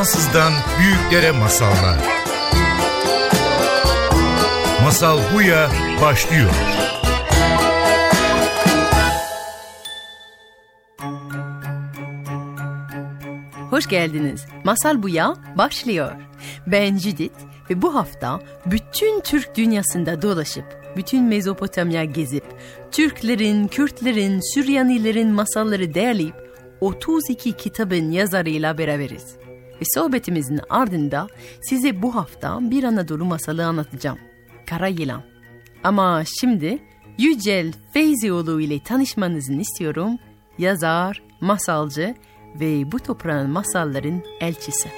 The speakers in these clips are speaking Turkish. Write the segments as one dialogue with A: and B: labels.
A: Fransızdan büyüklere masallar. Masal Buya başlıyor.
B: Hoş geldiniz. Masal Buya başlıyor. Ben Judith ve bu hafta bütün Türk dünyasında dolaşıp, bütün Mezopotamya gezip, Türklerin, Kürtlerin, Süryanilerin masalları derleyip 32 kitabın yazarıyla beraberiz. Ve sohbetimizin ardında size bu hafta bir Anadolu masalı anlatacağım. Kara Yılan. Ama şimdi Yücel Feyzioğlu ile tanışmanızı istiyorum. Yazar, masalcı ve bu toprağın masalların elçisi.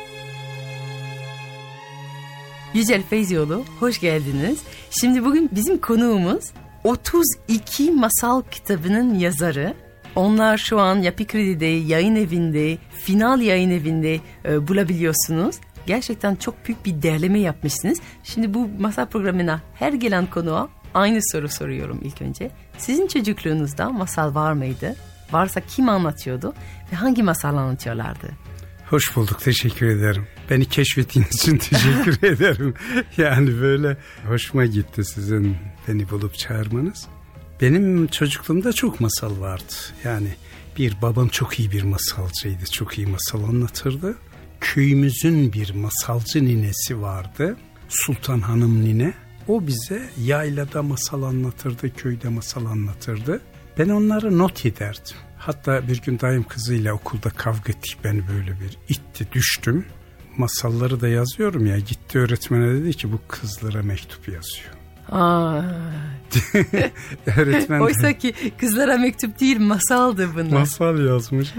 B: Yücel Feyzioğlu, hoş geldiniz. Şimdi bugün bizim konuğumuz 32 masal kitabının yazarı. Onlar şu an Yapı Kredi'de, yayın evinde, final yayın evinde e, bulabiliyorsunuz. Gerçekten çok büyük bir derleme yapmışsınız. Şimdi bu masal programına her gelen konuğa aynı soru soruyorum ilk önce. Sizin çocukluğunuzda masal var mıydı? Varsa kim anlatıyordu ve hangi masal anlatıyorlardı?
C: Hoş bulduk, teşekkür ederim. Beni keşfettiğiniz için teşekkür ederim. Yani böyle hoşuma gitti sizin beni bulup çağırmanız. Benim çocukluğumda çok masal vardı. Yani bir babam çok iyi bir masalcıydı, çok iyi masal anlatırdı. Köyümüzün bir masalcı ninesi vardı. Sultan Hanım nine. O bize yaylada masal anlatırdı, köyde masal anlatırdı. Ben onları not ederdim. Hatta bir gün dayım kızıyla okulda kavga ettik. Ben böyle bir itti düştüm. Masalları da yazıyorum ya. Gitti öğretmene dedi ki bu kızlara mektup yazıyor.
B: Aa.
C: Öğretmen
B: Oysa ki kızlara mektup değil masaldı bunlar.
C: masal yazmış.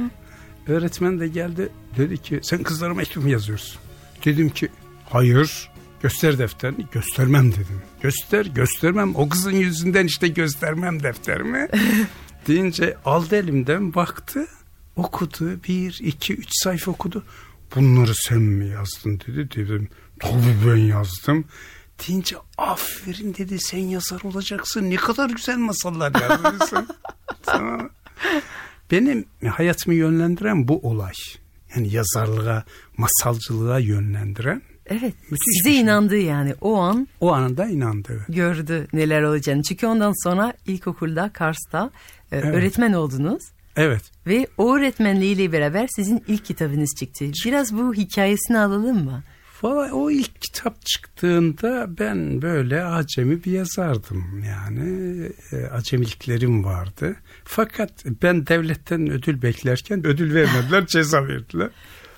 C: Öğretmen de geldi dedi ki sen kızlara mektup mu yazıyorsun? Dedim ki hayır göster defterini göstermem dedim. Göster göstermem o kızın yüzünden işte göstermem defterimi. deyince aldı elimden baktı okudu bir iki üç sayfa okudu. Bunları sen mi yazdın dedi dedim. Tabii ben yazdım. Deyince aferin dedi sen yazar olacaksın ne kadar güzel masallar. Tamam. Benim hayatımı yönlendiren bu olay. Yani yazarlığa, masalcılığa yönlendiren
B: Evet.
C: Müthiş
B: size
C: şey.
B: inandı yani o an
C: o anında inandı.
B: gördü neler olacağını. Çünkü ondan sonra ilkokulda Kars'ta e, öğretmen oldunuz.
C: Evet.
B: Ve o öğretmenliğiyle beraber sizin ilk kitabınız çıktı. Biraz bu hikayesini alalım mı?
C: Valla o ilk kitap çıktığında ben böyle acemi bir yazardım yani e, acemiliklerim vardı. Fakat ben devletten ödül beklerken ödül vermediler ceza verdiler.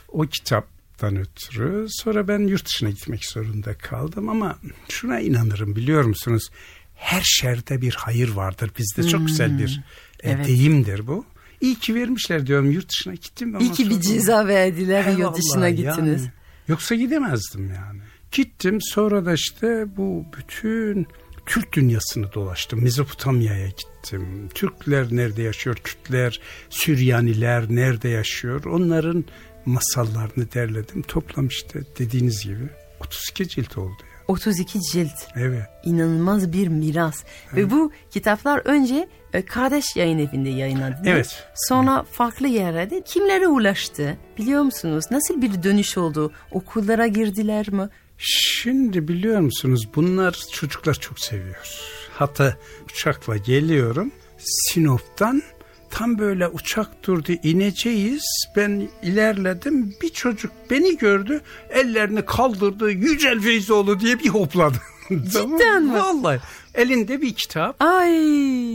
C: O kitaptan ötürü sonra ben yurt dışına gitmek zorunda kaldım ama şuna inanırım biliyor musunuz? Her şerde bir hayır vardır bizde çok güzel bir e,
B: evet.
C: deyimdir bu. İyi ki vermişler diyorum yurt dışına gittim. ama
B: İyi ki bir
C: sonra-
B: ceza verdiler ve yurt dışına
C: yani. Yoksa gidemezdim yani. Gittim sonra da işte bu bütün Türk dünyasını dolaştım. Mezopotamya'ya gittim. Türkler nerede yaşıyor? Kürtler, Süryaniler nerede yaşıyor? Onların masallarını derledim. Toplam işte dediğiniz gibi 32 cilt oldu ya.
B: 32 cilt.
C: Evet.
B: İnanılmaz bir miras. Ve bu kitaplar önce kardeş yayın evinde yayınlandı.
C: Evet.
B: Sonra farklı yerlerde kimlere ulaştı biliyor musunuz? Nasıl bir dönüş oldu? Okullara girdiler mi?
C: Şimdi biliyor musunuz bunlar çocuklar çok seviyor. Hatta uçakla geliyorum Sinop'tan tam böyle uçak durdu ineceğiz. Ben ilerledim bir çocuk beni gördü ellerini kaldırdı Yücel Feyzoğlu diye bir hopladı.
B: Cidden mi?
C: Vallahi elinde bir kitap.
B: Ay.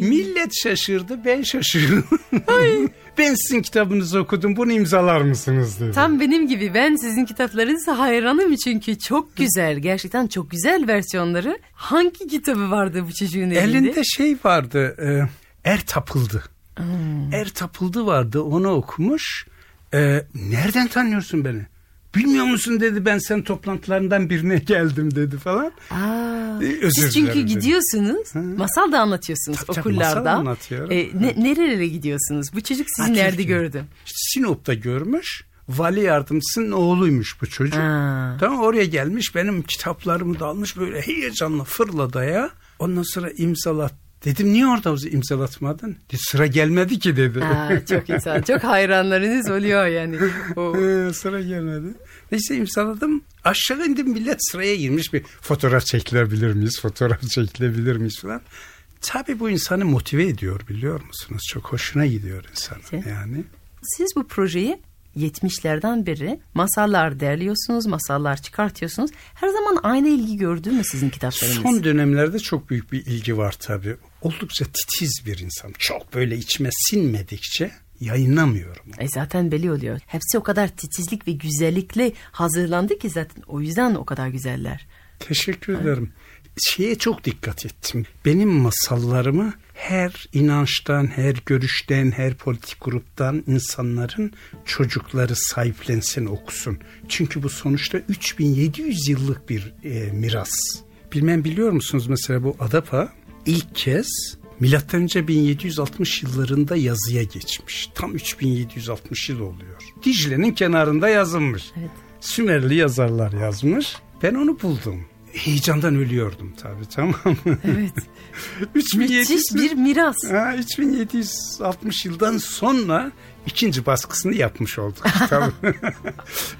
C: Millet şaşırdı ben şaşırdım. ben sizin kitabınızı okudum bunu imzalar mısınız dedi.
B: Tam benim gibi ben sizin kitaplarınıza hayranım çünkü çok güzel. Gerçekten çok güzel versiyonları. Hangi kitabı vardı bu çocuğun elinde?
C: Elinde şey vardı. E, er tapıldı. Er tapıldı vardı. Onu okumuş. E, nereden tanıyorsun beni? Bilmiyor musun dedi ben sen toplantılarından birine geldim dedi falan.
B: Aa,
C: Ee, özür
B: siz çünkü
C: dedi.
B: gidiyorsunuz, masal da anlatıyorsunuz
C: Tabii, tabii,
B: okullarda.
C: masal anlatıyorum.
B: E, ne, nerelere gidiyorsunuz? Bu çocuk sizi
C: Ha,
B: nerede gördü?
C: İşte Sinop'ta görmüş. Vali yardımcısının oğluymuş bu çocuk.
B: Ha.
C: Tamam oraya gelmiş benim kitaplarımı da almış böyle heyecanla fırladaya. Ondan sonra imzalat Dedim niye orada imzalatmadın? Sıra gelmedi ki dedi.
B: Aa, çok güzel. Çok hayranlarınız oluyor yani. O...
C: sıra gelmedi. Neyse imzaladım. Aşağı indim millet sıraya girmiş bir fotoğraf çekilebilir miyiz? Fotoğraf çekilebilir miyiz falan. Tabii bu insanı motive ediyor biliyor musunuz? Çok hoşuna gidiyor insanın yani.
B: Siz bu projeyi 70'lerden beri masallar derliyorsunuz, masallar çıkartıyorsunuz. Her zaman aynı ilgi gördü mü sizin kitaplarınız?
C: Son dönemlerde çok büyük bir ilgi var tabii. Oldukça titiz bir insan. Çok böyle içime sinmedikçe yayınlamıyorum.
B: E zaten belli oluyor. Hepsi o kadar titizlik ve güzellikle hazırlandı ki zaten o yüzden o kadar güzeller.
C: Teşekkür evet. ederim. Şeye çok dikkat ettim. Benim masallarımı her inançtan, her görüşten, her politik gruptan insanların çocukları sahiplensin, okusun. Çünkü bu sonuçta 3700 yıllık bir e, miras. Bilmem biliyor musunuz mesela bu Adapa ilk kez Milattan önce 1760 yıllarında yazıya geçmiş. Tam 3760 yıl oluyor. Dicle'nin kenarında yazılmış. Evet. Sümerli yazarlar yazmış. Ben onu buldum heyecandan ölüyordum tabii tamam mı?
B: Evet. 3700, Müthiş bir miras.
C: Ha, 3760 yıldan sonra ikinci baskısını yapmış olduk. tabii.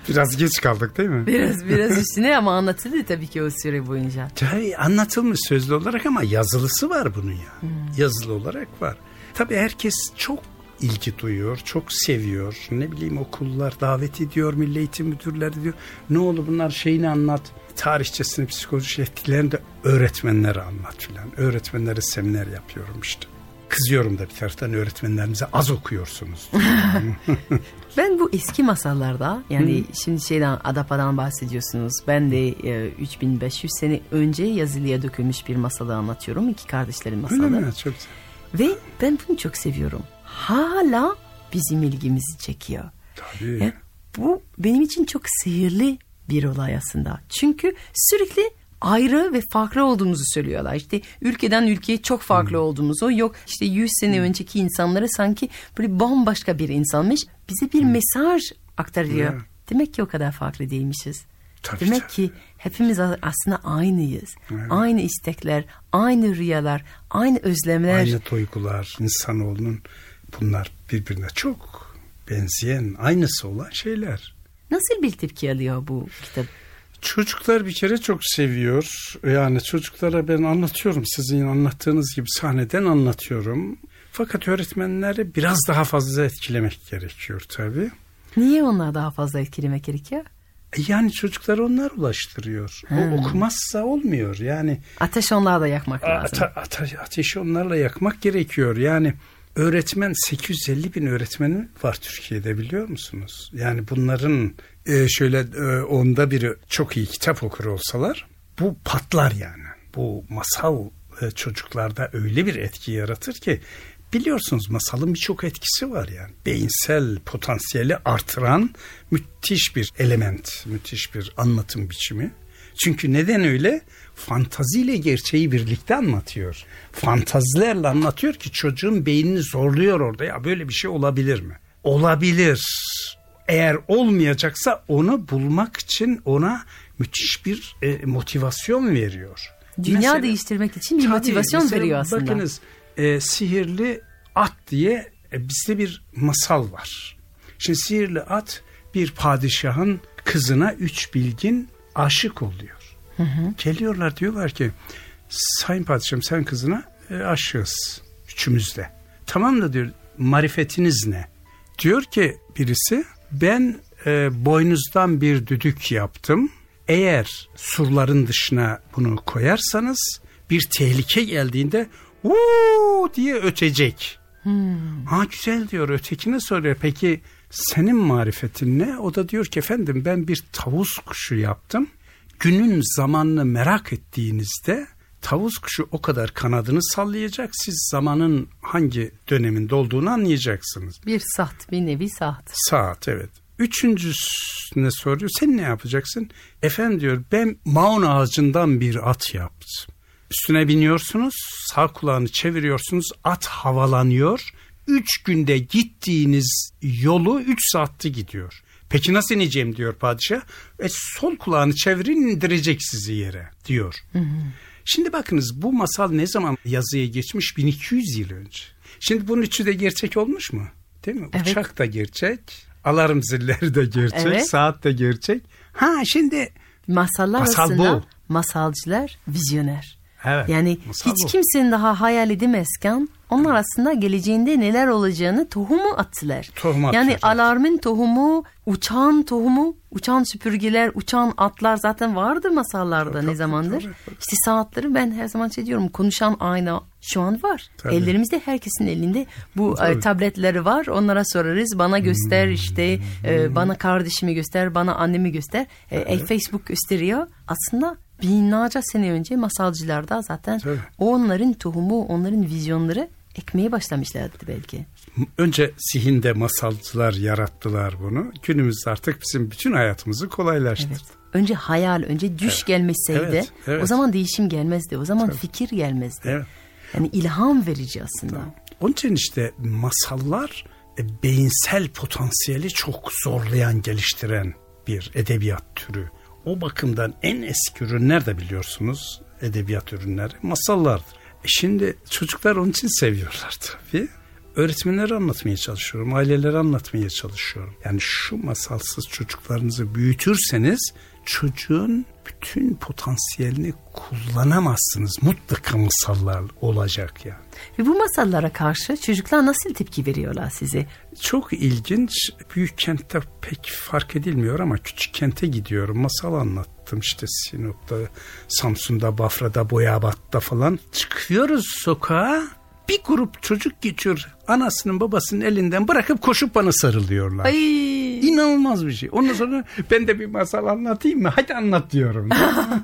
C: biraz geç kaldık değil mi?
B: Biraz biraz üstüne ama anlatıldı tabii ki o süre boyunca.
C: Tabii anlatılmış sözlü olarak ama yazılısı var bunun ya. Hmm. Yazılı olarak var. Tabii herkes çok ilgi duyuyor, çok seviyor. Ne bileyim okullar davet ediyor, milli eğitim müdürleri diyor. Ne oldu bunlar şeyini anlat tarihçesini, psikoloji etkilerini de öğretmenlere anlat filan. Öğretmenlere seminer yapıyorum işte. Kızıyorum da bir taraftan öğretmenlerimize az okuyorsunuz.
B: ben bu eski masallarda yani hmm. şimdi şeyden Adapa'dan bahsediyorsunuz. Ben de e, 3500 sene önce yazılıya dökülmüş bir masalı anlatıyorum. İki kardeşlerin masalı. Öyle mi? Çok güzel. Ve ben bunu çok seviyorum. Hala bizim ilgimizi çekiyor. Tabii. Yani bu benim için çok sihirli bir olay aslında. Çünkü sürekli ayrı ve farklı olduğumuzu söylüyorlar. İşte ülkeden ülkeye çok farklı hmm. olduğumuzu yok işte 100 sene hmm. önceki insanlara sanki böyle bambaşka bir insanmış bize bir hmm. mesaj aktarıyor. Hmm. Demek ki o kadar farklı değilmişiz. Tabii, Demek tabii. ki hepimiz aslında aynıyız. Evet. Aynı istekler, aynı rüyalar, aynı özlemler.
C: Aynı duygular, insanoğlunun bunlar birbirine çok benzeyen, aynısı olan şeyler.
B: Nasıl bir tepki alıyor bu kitap?
C: Çocuklar bir kere çok seviyor. Yani çocuklara ben anlatıyorum. Sizin anlattığınız gibi sahneden anlatıyorum. Fakat öğretmenleri biraz daha fazla etkilemek gerekiyor tabii.
B: Niye onlar daha fazla etkilemek gerekiyor?
C: E, yani çocukları onlar ulaştırıyor. Hmm. O okumazsa olmuyor. Yani
B: ateş onlarla yakmak lazım. Ate,
C: ate, ateşi onlarla yakmak gerekiyor. Yani öğretmen 850 bin öğretmeni var Türkiye'de biliyor musunuz? Yani bunların e, şöyle e, onda biri çok iyi kitap okur olsalar bu patlar yani. Bu masal e, çocuklarda öyle bir etki yaratır ki biliyorsunuz masalın birçok etkisi var yani. Beyinsel potansiyeli artıran müthiş bir element, müthiş bir anlatım biçimi. Çünkü neden öyle? fantaziyle gerçeği birlikte anlatıyor. Fantazilerle anlatıyor ki çocuğun beynini zorluyor orada. Ya böyle bir şey olabilir mi? Olabilir. Eğer olmayacaksa onu bulmak için ona müthiş bir e, motivasyon veriyor.
B: Dünya mesela, değiştirmek için bir tabii, motivasyon veriyor aslında.
C: Bakınız e, sihirli at diye e, bizde bir masal var. Şimdi sihirli at bir padişahın kızına üç bilgin aşık oluyor. Hı hı. Geliyorlar diyorlar ki Sayın Padişahım sen kızına e, aşığız üçümüz de. Tamam da diyor marifetiniz ne? Diyor ki birisi ben e, boynuzdan bir düdük yaptım. Eğer surların dışına bunu koyarsanız bir tehlike geldiğinde uuu diye ötecek. Hmm. Ha güzel diyor ötekine soruyor. Peki senin marifetin ne? O da diyor ki efendim ben bir tavus kuşu yaptım günün zamanını merak ettiğinizde tavus kuşu o kadar kanadını sallayacak. Siz zamanın hangi döneminde olduğunu anlayacaksınız.
B: Bir saat, bir nevi saat.
C: Saat evet. Üçüncüsüne soruyor. Sen ne yapacaksın? Efendim diyor ben maun ağacından bir at yaptım. Üstüne biniyorsunuz, sağ kulağını çeviriyorsunuz, at havalanıyor. Üç günde gittiğiniz yolu üç saatte gidiyor. Peki nasıl ineceğim diyor padişah. E, sol kulağını çevirin indirecek sizi yere diyor. Hı hı. Şimdi bakınız bu masal ne zaman yazıya geçmiş? 1200 yıl önce. Şimdi bunun üçü de gerçek olmuş mu? Değil mi?
B: Evet.
C: Uçak da gerçek, alarm zilleri de gerçek,
B: Evet.
C: saat de gerçek. Ha şimdi
B: Masallar
C: Masal
B: arasında
C: bu.
B: masalcılar vizyoner.
C: Evet,
B: Yani
C: masal
B: hiç
C: bu.
B: kimsenin daha hayal edemezken onlar aslında geleceğinde neler olacağını tohumu attılar.
C: Tohum attılar,
B: yani
C: evet.
B: alarmın tohumu, uçağın tohumu, uçan süpürgeler, uçan atlar zaten vardı masallarda
C: Tabii,
B: ne zamandır.
C: tabii, tabii.
B: İşte saatleri ben her zaman şey diyorum konuşan ayna şu an var.
C: Tabii.
B: Ellerimizde herkesin elinde bu
C: Tabii.
B: e, tabletleri var. Onlara sorarız. Bana göster işte e, bana kardeşimi göster, bana annemi göster. E, e, Facebook gösteriyor. Aslında binlerce sene önce masalcılarda zaten
C: Tabii.
B: onların tohumu, onların vizyonları ekmeye başlamışlardı belki.
C: önce zihinde masalcılar yarattılar bunu. Günümüzde artık bizim bütün hayatımızı kolaylaştırdı.
B: Evet. Önce hayal, önce düş gelmeseydi
C: Evet, evet.
B: o zaman değişim gelmezdi. O zaman fikir gelmezdi.
C: Evet.
B: Yani ilham verici aslında.
C: Onun için işte masallar e, beyinsel potansiyeli çok zorlayan, geliştiren bir edebiyat türü. O bakımdan en eski ürünler de biliyorsunuz edebiyat ürünleri masallardır. E şimdi çocuklar onun için seviyorlar tabii. Öğretmenlere anlatmaya çalışıyorum, ailelere anlatmaya çalışıyorum. Yani şu masalsız çocuklarınızı büyütürseniz çocuğun bütün potansiyelini kullanamazsınız. Mutlaka masallar olacak yani.
B: Ve bu masallara karşı çocuklar nasıl tepki veriyorlar size?
C: Çok ilginç. Büyük kentte pek fark edilmiyor ama küçük kente gidiyorum. Masal anlattım işte Sinop'ta, Samsun'da, Bafra'da, Boyabat'ta falan. Çıkıyoruz sokağa. Bir grup çocuk geçiyor. Anasının babasının elinden bırakıp koşup bana sarılıyorlar.
B: Ay
C: İnanılmaz bir şey. Ondan sonra ben de bir masal anlatayım mı? Hadi anlat diyorum.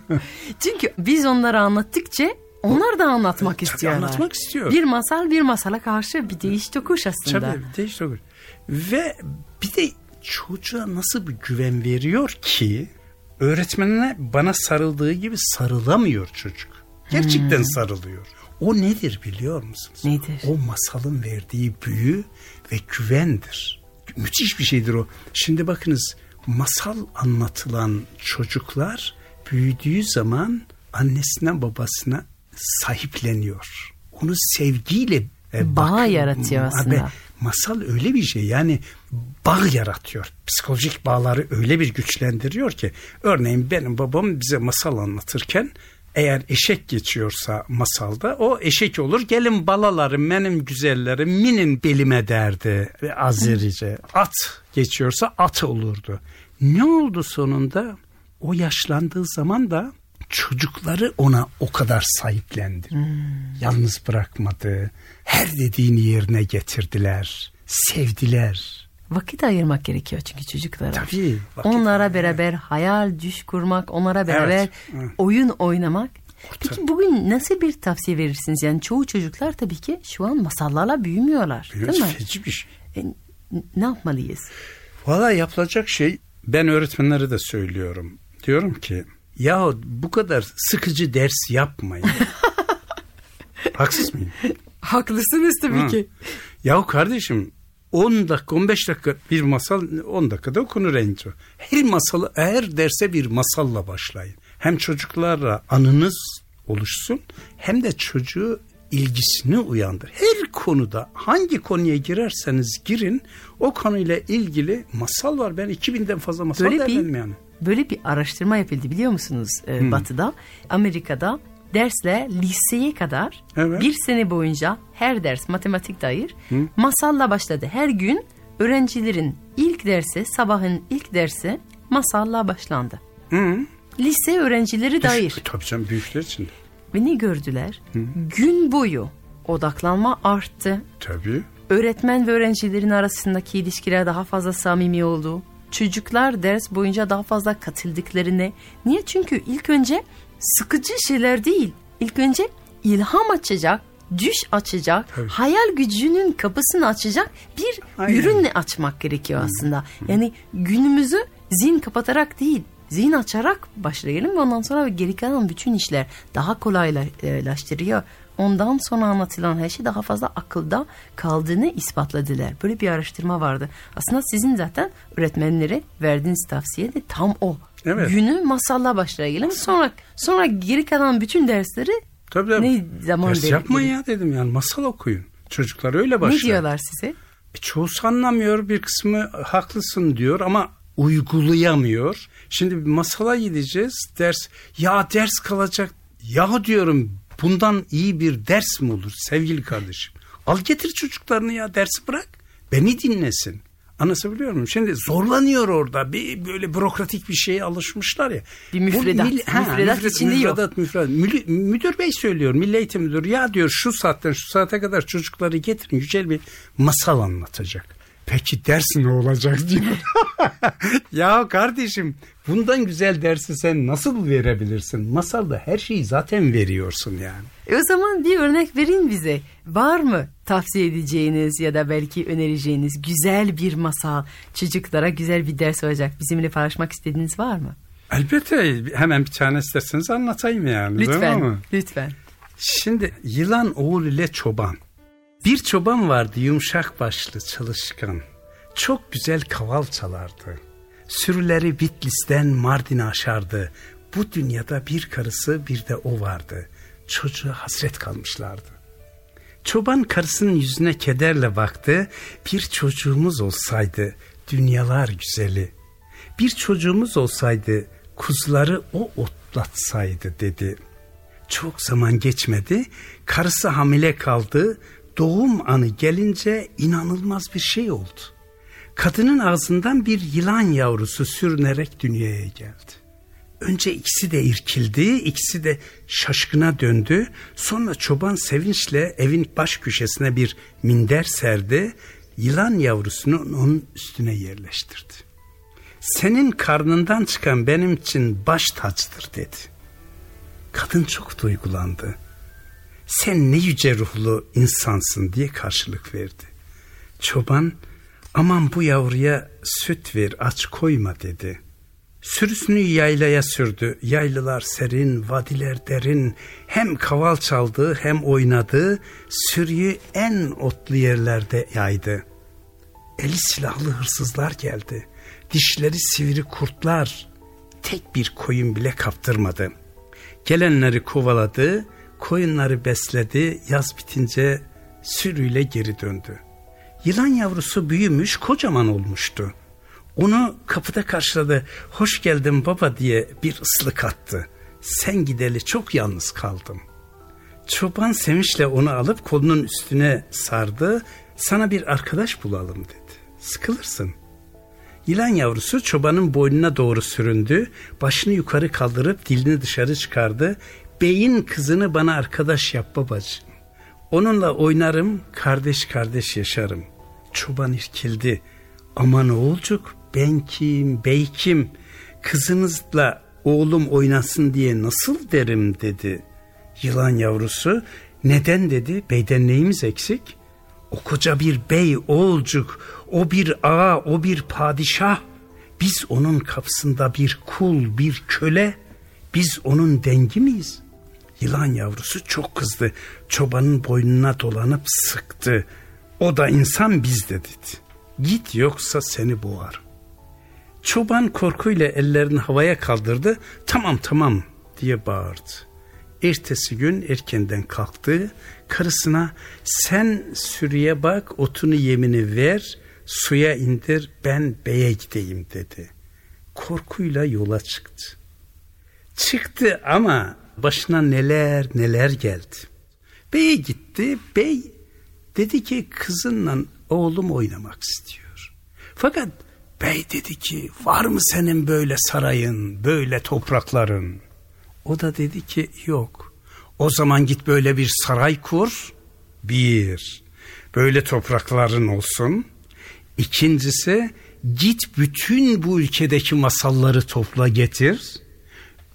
B: Çünkü biz onlara anlattıkça onlar da anlatmak istiyorlar.
C: anlatmak istiyor.
B: Bir masal bir masala karşı bir değiş tokuş aslında.
C: Tabii değiş tokuş. Ve bir de çocuğa nasıl bir güven veriyor ki öğretmenine bana sarıldığı gibi sarılamıyor çocuk. Gerçekten sarılıyor. O nedir biliyor musunuz?
B: Nedir?
C: O masalın verdiği büyü ve güvendir. Müthiş bir şeydir o. Şimdi bakınız masal anlatılan çocuklar büyüdüğü zaman annesine babasına sahipleniyor. Onu sevgiyle e,
B: Bağ yaratıyor
C: Abi,
B: aslında.
C: masal öyle bir şey yani bağ yaratıyor. Psikolojik bağları öyle bir güçlendiriyor ki örneğin benim babam bize masal anlatırken eğer eşek geçiyorsa masalda o eşek olur. Gelin balalarım benim güzellerim minin belime derdi Azerice. At geçiyorsa at olurdu. Ne oldu sonunda? O yaşlandığı zaman da çocukları ona o kadar sahiplendi. Yalnız bırakmadı. Her dediğini yerine getirdiler. Sevdiler.
B: Vakit ayırmak gerekiyor çünkü çocuklara.
C: Tabii. vakit-
B: Onlara beraber hayal, düş kurmak, onlara beraber
C: Evet,
B: oyun oynamak. Peki bugün nasıl bir tavsiye verirsiniz? Yani çoğu çocuklar tabii ki şu an masallarla büyümüyorlar.
C: Biraz
B: Değil mi?
C: feci bir şey.
B: E, ne yapmalıyız?
C: Valla yapılacak şey ben öğretmenlere de söylüyorum. Diyorum ki ya bu kadar sıkıcı ders yapmayın. Haksız mıyım?
B: Haklısınız tabii
C: Hı. Yahu kardeşim 10 dakika 15 dakika bir masal 10 dakikada okunur en çok. Her masalı her derse bir masalla başlayın. Hem çocuklarla anınız oluşsun hem de çocuğu ilgisini uyandır. Her konuda hangi konuya girerseniz girin o konuyla ilgili masal var. Ben 2000'den fazla masal
B: Böyle
C: derledim
B: bir
C: yani.
B: böyle bir araştırma yapıldı biliyor musunuz e, Batı'da? Amerika'da dersle liseye kadar
C: Evet.
B: bir sene boyunca her ders matematik dair masalla başladı. Her gün öğrencilerin ilk dersi sabahın ilk dersi masalla başlandı.
C: Hı.
B: Lise öğrencileri dair.
C: Tabii canım büyükler için.
B: Ve ne gördüler? Gün boyu odaklanma arttı.
C: Tabii.
B: Öğretmen ve öğrencilerin arasındaki ilişkiler daha fazla samimi oldu. Çocuklar ders boyunca daha fazla katıldıklarını. Niye? Çünkü ilk önce sıkıcı şeyler değil. İlk önce ilham açacak, düş açacak,
C: Tabii.
B: hayal gücünün kapısını açacak bir
C: Aynen.
B: ürünle açmak gerekiyor aslında. Yani günümüzü zihin kapatarak değil, zihin açarak başlayalım ve ondan sonra geri kalan bütün işler daha kolaylaştırıyor. Ondan sonra anlatılan her şey daha fazla akılda kaldığını ispatladılar. Böyle bir araştırma vardı. Aslında sizin zaten öğretmenlere verdiğiniz tavsiye de tam o.
C: Evet.
B: günü masalla başlayalım. Sonra sonra geri kalan bütün dersleri
C: Tabii, tabii.
B: ne zaman
C: Ders yapmayın ya dedim yani masal okuyun. Çocuklar öyle
B: Ne
C: başlar.
B: diyorlar size?
C: E, çoğusu anlamıyor bir kısmı haklısın diyor ama uygulayamıyor. Şimdi bir masala gideceğiz ders ya ders kalacak ya diyorum bundan iyi bir ders mi olur sevgili kardeşim? Al getir çocuklarını ya dersi bırak beni dinlesin. Anlatabiliyor muyum? Şimdi zorlanıyor orada. Bir böyle bürokratik bir şeye alışmışlar ya.
B: Bir müfredat.
C: Bu
B: Müfredat içinde yok.
C: müfredat, müfredat. Müdür, müdür bey söylüyor. Milli eğitim müdürü. Ya diyor şu saatten şu saate kadar çocukları getirin. Yücel bir masal anlatacak. Peki ders ne olacak diyor. ya kardeşim bundan güzel dersi sen nasıl verebilirsin? Masalda her şeyi zaten veriyorsun yani.
B: E o zaman bir örnek verin bize. Var mı tavsiye edeceğiniz ya da belki önereceğiniz güzel bir masal, çocuklara güzel bir ders olacak bizimle paylaşmak istediğiniz var mı?
C: Elbette hemen bir tane isterseniz anlatayım yani. değil mi?
B: Lütfen, lütfen.
C: Şimdi yılan oğul ile çoban. Bir çoban vardı yumuşak başlı çalışkan. Çok güzel kaval çalardı. Sürüleri Bitlis'ten Mardin'e aşardı. Bu dünyada bir karısı bir de o vardı. Çocuğa hasret kalmışlardı. Çoban karısının yüzüne kederle baktı. Bir çocuğumuz olsaydı dünyalar güzeli. Bir çocuğumuz olsaydı kuzuları o otlatsaydı dedi. Çok zaman geçmedi. Karısı hamile kaldı. Doğum anı gelince inanılmaz bir şey oldu. Kadının ağzından bir yılan yavrusu sürünerek dünyaya geldi. Önce ikisi de irkildi, ikisi de şaşkına döndü. Sonra çoban sevinçle evin baş köşesine bir minder serdi. Yılan yavrusunu onun üstüne yerleştirdi. Senin karnından çıkan benim için baş tacıdır dedi. Kadın çok duygulandı. Sen ne yüce ruhlu insansın diye karşılık verdi. Çoban aman bu yavruya süt ver aç koyma dedi. Sürüsünü yaylaya sürdü. Yaylılar serin, vadiler derin. Hem kaval çaldı hem oynadı. Sürüyü en otlu yerlerde yaydı. Eli silahlı hırsızlar geldi. Dişleri sivri kurtlar. Tek bir koyun bile kaptırmadı. Gelenleri kovaladı, koyunları besledi. Yaz bitince sürüyle geri döndü. Yılan yavrusu büyümüş, kocaman olmuştu. Onu kapıda karşıladı. Hoş geldin baba diye bir ıslık attı. Sen gideli çok yalnız kaldım. Çoban sevinçle onu alıp kolunun üstüne sardı. Sana bir arkadaş bulalım dedi. Sıkılırsın. Yılan yavrusu çobanın boynuna doğru süründü. Başını yukarı kaldırıp dilini dışarı çıkardı. Beyin kızını bana arkadaş yap babacığım. Onunla oynarım, kardeş kardeş yaşarım. Çoban irkildi. Aman oğulcuk ben kim, bey kim? Kızınızla oğlum oynasın diye nasıl derim dedi. Yılan yavrusu neden dedi beyden neyimiz eksik? O koca bir bey oğulcuk, o bir ağa, o bir padişah. Biz onun kapısında bir kul, bir köle. Biz onun dengi miyiz? Yılan yavrusu çok kızdı. Çobanın boynuna dolanıp sıktı. O da insan biz de dedi. Git yoksa seni boğar. Çoban korkuyla ellerini havaya kaldırdı. Tamam tamam diye bağırdı. Ertesi gün erkenden kalktı. Karısına sen sürüye bak otunu yemini ver suya indir ben beye gideyim dedi. Korkuyla yola çıktı. Çıktı ama başına neler neler geldi. Bey'e gitti. Bey dedi ki kızınla oğlum oynamak istiyor. Fakat bey dedi ki var mı senin böyle sarayın, böyle toprakların? O da dedi ki yok. O zaman git böyle bir saray kur. Bir, böyle toprakların olsun. İkincisi git bütün bu ülkedeki masalları topla getir.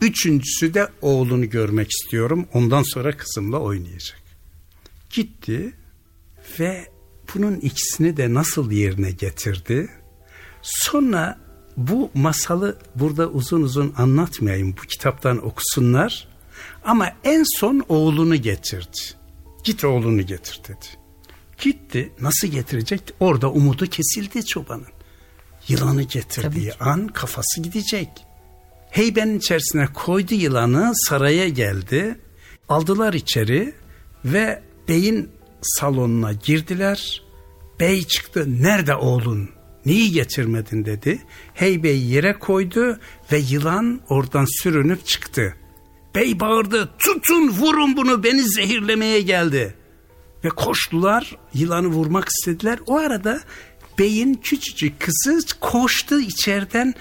C: Üçüncüsü de oğlunu görmek istiyorum. Ondan sonra kızımla oynayacak. Gitti ve bunun ikisini de nasıl yerine getirdi? Sonra bu masalı burada uzun uzun anlatmayayım. Bu kitaptan okusunlar. Ama en son oğlunu getirdi. Git oğlunu getir dedi. Gitti. Nasıl getirecek? Orada umudu kesildi çobanın. Yılanı getirdiği an kafası gidecek. Heybenin içerisine koydu yılanı saraya geldi. Aldılar içeri ve beyin salonuna girdiler. Bey çıktı nerede oğlun neyi getirmedin dedi. Heybeyi yere koydu ve yılan oradan sürünüp çıktı. Bey bağırdı tutun vurun bunu beni zehirlemeye geldi. Ve koştular yılanı vurmak istediler. O arada beyin küçücük kızı koştu içeriden.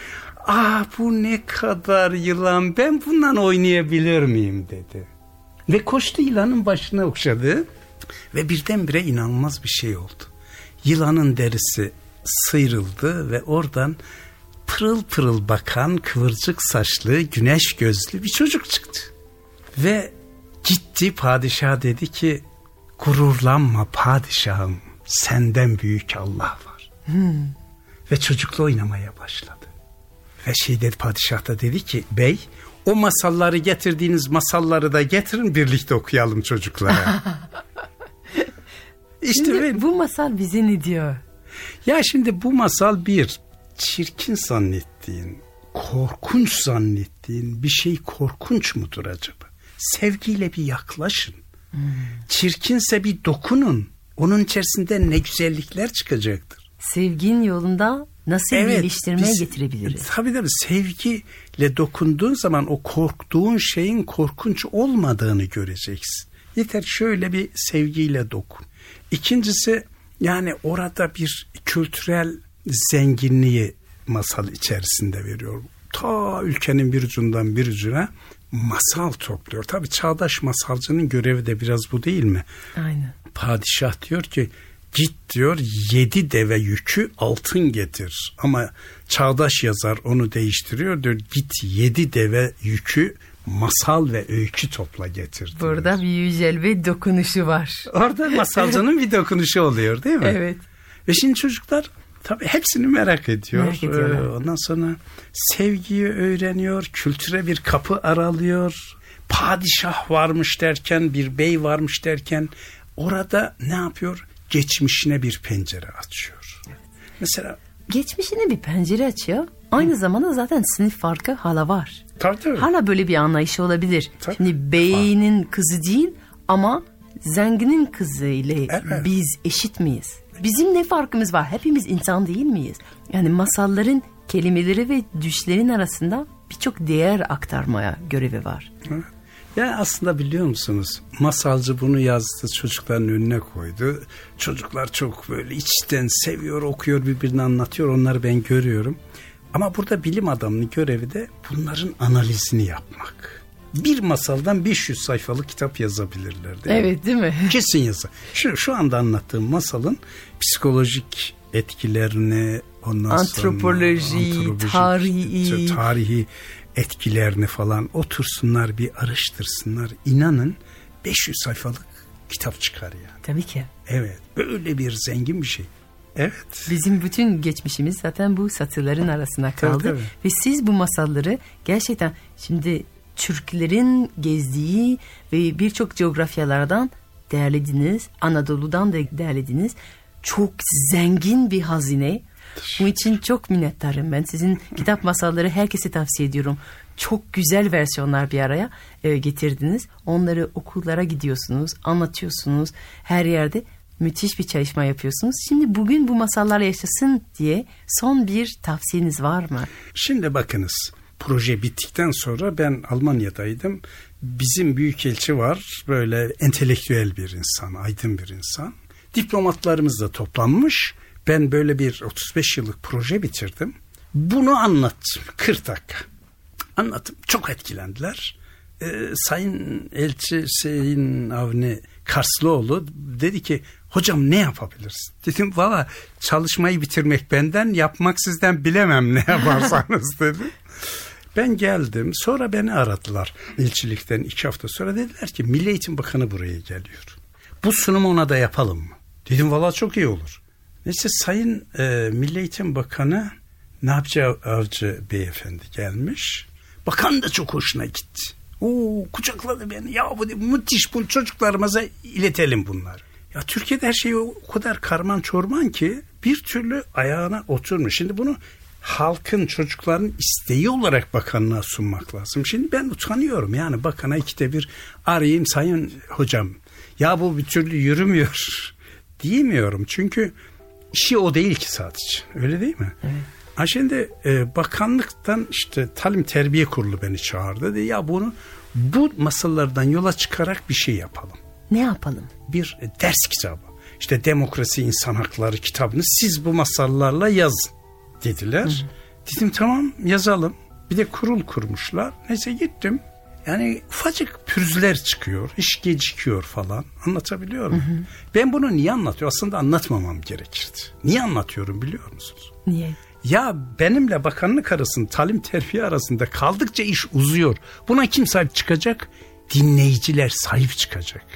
C: Ah bu ne kadar yılan ben bundan oynayabilir miyim dedi. Ve koştu yılanın başına okşadı. Ve birdenbire inanılmaz bir şey oldu. Yılanın derisi sıyrıldı ve oradan pırıl pırıl bakan kıvırcık saçlı güneş gözlü bir çocuk çıktı. Ve gitti padişah dedi ki gururlanma padişahım senden büyük Allah var. Hmm. Ve çocukla oynamaya başladı. Ve şey dedi padişah da dedi ki bey o masalları getirdiğiniz masalları da getirin birlikte okuyalım çocuklara.
B: işte şimdi ben, bu masal bize ne diyor?
C: Ya şimdi bu masal bir çirkin zannettiğin, korkunç zannettiğin bir şey korkunç mudur acaba? Sevgiyle bir yaklaşın. Hmm. Çirkinse bir dokunun. Onun içerisinde ne güzellikler çıkacaktır.
B: Sevgin yolunda nasıl evet, geliştirmeye biz, getirebiliriz?
C: Tabii tabii sevgiyle dokunduğun zaman o korktuğun şeyin korkunç olmadığını göreceksin. Yeter şöyle bir sevgiyle dokun. İkincisi yani orada bir kültürel zenginliği masal içerisinde veriyor. Ta ülkenin bir ucundan bir ucuna masal topluyor. Tabi çağdaş masalcının görevi de biraz bu değil mi?
B: Aynen.
C: Padişah diyor ki git diyor yedi deve yükü altın getir. Ama çağdaş yazar onu değiştiriyor diyor git yedi deve yükü masal ve öykü topla getir.
B: Burada bir yücel bir dokunuşu var.
C: Orada masalcının bir dokunuşu oluyor değil mi?
B: Evet.
C: Ve şimdi çocuklar tabii hepsini merak ediyor. Merak
B: ediyorlar.
C: Ee, ondan sonra sevgiyi öğreniyor, kültüre bir kapı aralıyor. Padişah varmış derken, bir bey varmış derken orada ne yapıyor? Geçmişine bir pencere açıyor. Evet. Mesela
B: geçmişine bir pencere açıyor. Aynı Hı. zamanda zaten sınıf farkı hala var.
C: Tabii tabii.
B: Hala böyle bir anlayış olabilir. Tabii. Şimdi beynin kızı değil ama zenginin kızı ile evet. biz eşit miyiz? Bizim ne farkımız var? Hepimiz insan değil miyiz? Yani masalların kelimeleri ve düşlerin arasında birçok değer aktarmaya görevi var.
C: Evet. Ya aslında biliyor musunuz masalcı bunu yazdı çocukların önüne koydu. Çocuklar çok böyle içten seviyor okuyor birbirini anlatıyor onları ben görüyorum. Ama burada bilim adamının görevi de bunların analizini yapmak. Bir masaldan 500 sayfalık kitap yazabilirler.
B: Değil evet mi? değil mi?
C: Kesin yazar. Şu, şu anda anlattığım masalın psikolojik etkilerini ondan
B: antropoloji, sonra antropoloji, tarihi,
C: tarihi etkilerini falan otursunlar bir araştırsınlar. İnanın 500 sayfalık kitap çıkar yani.
B: Tabii ki.
C: Evet böyle bir zengin bir şey. Evet.
B: Bizim bütün geçmişimiz zaten bu satırların arasına kaldı. Tabii, tabii. Ve siz bu masalları gerçekten şimdi Türklerin gezdiği ve birçok coğrafyalardan derlediniz. Anadolu'dan da derlediniz. Çok zengin bir hazine. Bu için çok minnettarım ben. Sizin kitap masalları herkese tavsiye ediyorum. Çok güzel versiyonlar bir araya e, getirdiniz. Onları okullara gidiyorsunuz, anlatıyorsunuz her yerde müthiş bir çalışma yapıyorsunuz. Şimdi bugün bu masallar yaşasın diye son bir tavsiyeniz var mı?
C: Şimdi bakınız proje bittikten sonra ben Almanya'daydım. Bizim büyükelçi var böyle entelektüel bir insan, aydın bir insan. Diplomatlarımız da toplanmış. Ben böyle bir 35 yıllık proje bitirdim. Bunu anlattım 40 dakika. Anlattım. Çok etkilendiler. Ee, Sayın Elçi Sayın Avni Karslıoğlu dedi ki hocam ne yapabilirsin? Dedim valla çalışmayı bitirmek benden yapmak sizden bilemem ne yaparsanız dedi. Ben geldim sonra beni aradılar ilçilikten iki hafta sonra dediler ki Milli Eğitim Bakanı buraya geliyor. Bu sunumu ona da yapalım mı? Dedim valla çok iyi olur. Neyse Sayın e, Milli Eğitim Bakanı Nabci Avcı Beyefendi gelmiş. Bakan da çok hoşuna gitti. Oo kucakladı beni. Ya bu müthiş bu çocuklarımıza iletelim bunlar. Ya Türkiye'de her şey o kadar karman çorman ki bir türlü ayağına oturmuş. Şimdi bunu halkın çocukların isteği olarak bakanlığa sunmak lazım. Şimdi ben utanıyorum yani bakana ikide bir arayayım sayın hocam ya bu bir türlü yürümüyor diyemiyorum. Çünkü işi o değil ki sadece öyle değil mi? Evet. Ha şimdi e, bakanlıktan işte talim terbiye kurulu beni çağırdı. Dedi, ya bunu bu masallardan yola çıkarak bir şey yapalım.
B: Ne yapalım?
C: Bir e, ders kitabı. İşte demokrasi insan hakları kitabını siz bu masallarla yazın dediler. Hı. Dedim tamam yazalım. Bir de kurul kurmuşlar. Neyse gittim. Yani ufacık pürüzler çıkıyor, iş gecikiyor falan. Anlatabiliyor muyum? Hı hı. Ben bunu niye anlatıyorum? Aslında anlatmamam gerekirdi. Niye anlatıyorum biliyor musunuz?
B: Niye?
C: Ya benimle bakanlık arasında, talim terbiye arasında kaldıkça iş uzuyor. Buna kim sahip çıkacak? Dinleyiciler sahip çıkacak.